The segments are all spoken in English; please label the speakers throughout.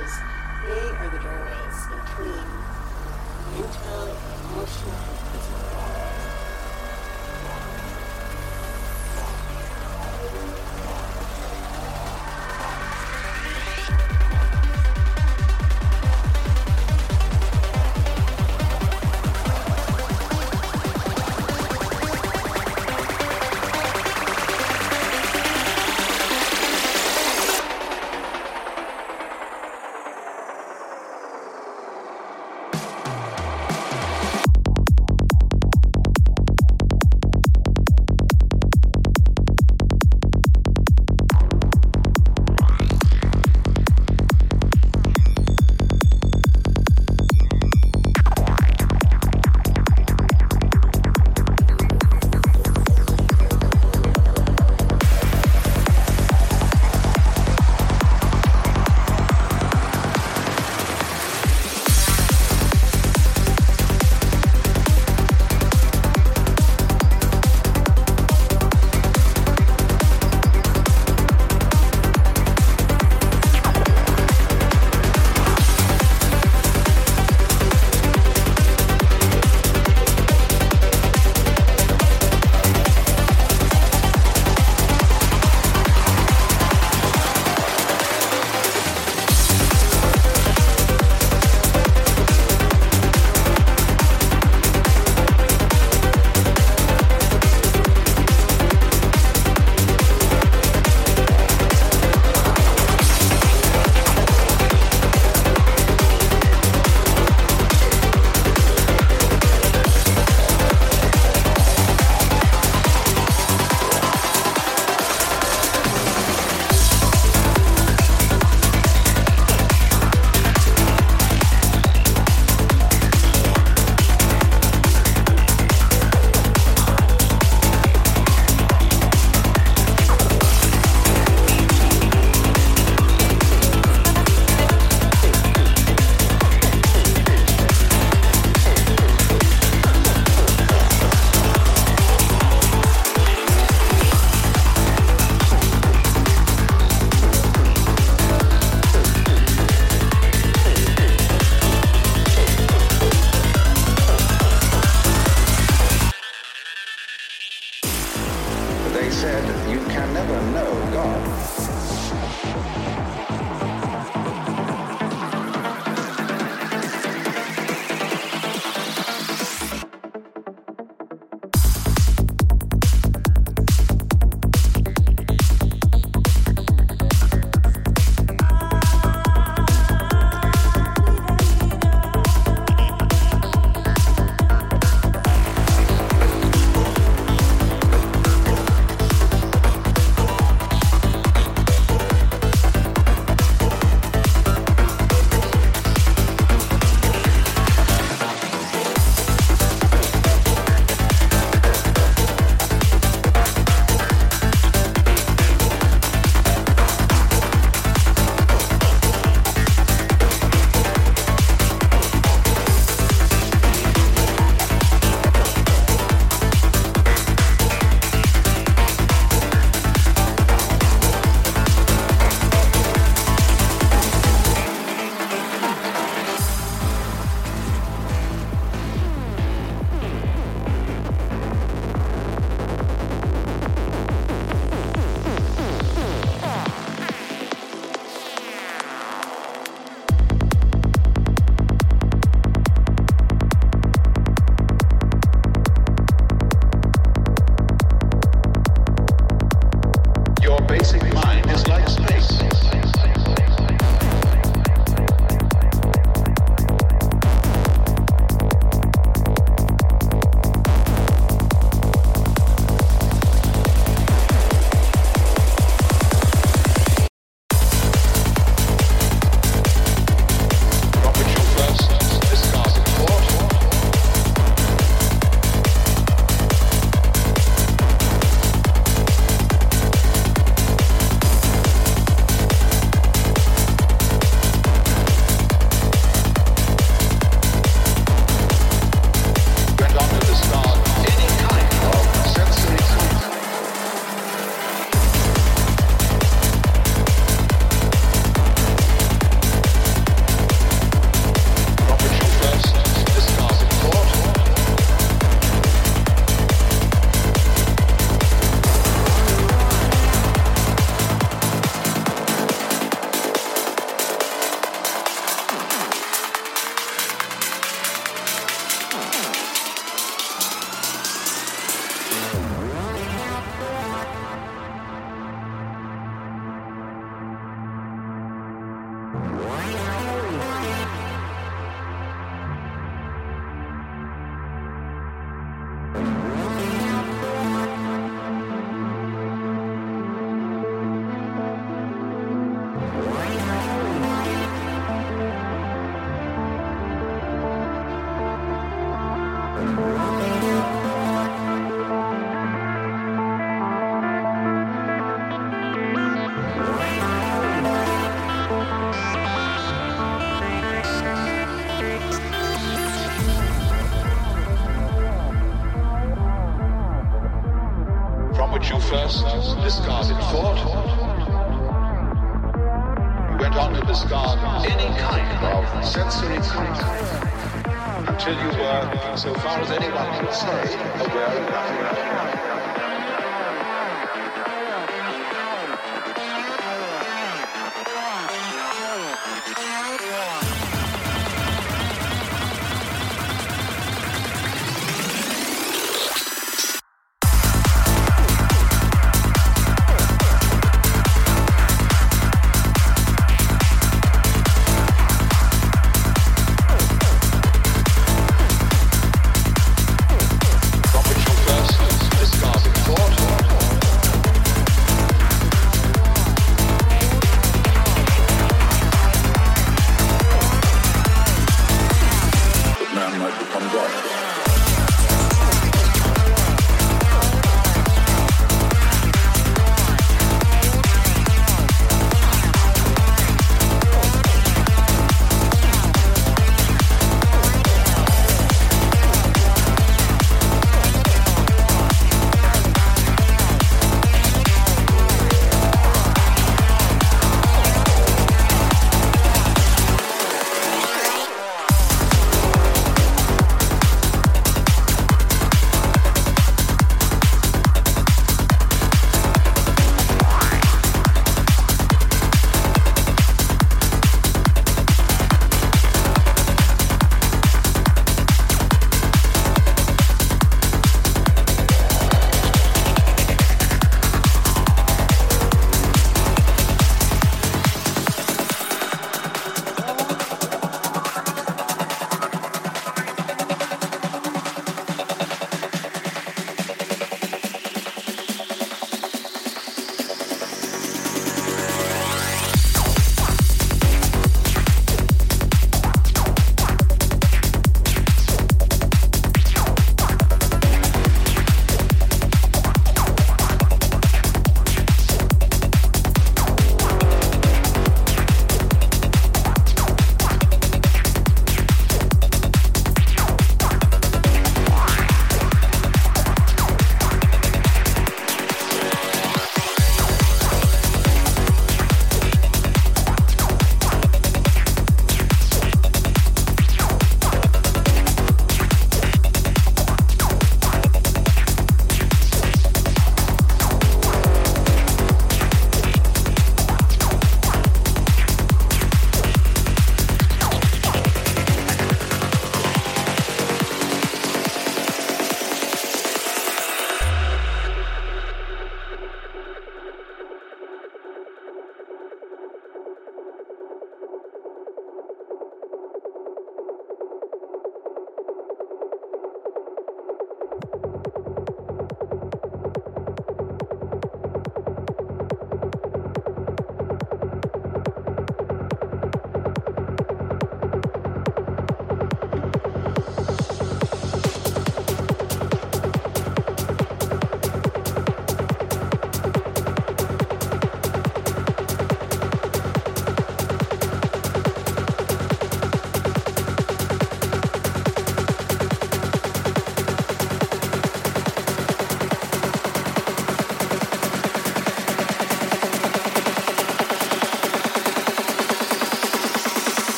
Speaker 1: because they are the doorways between mental, and
Speaker 2: emotional,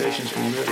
Speaker 3: Many civilizations can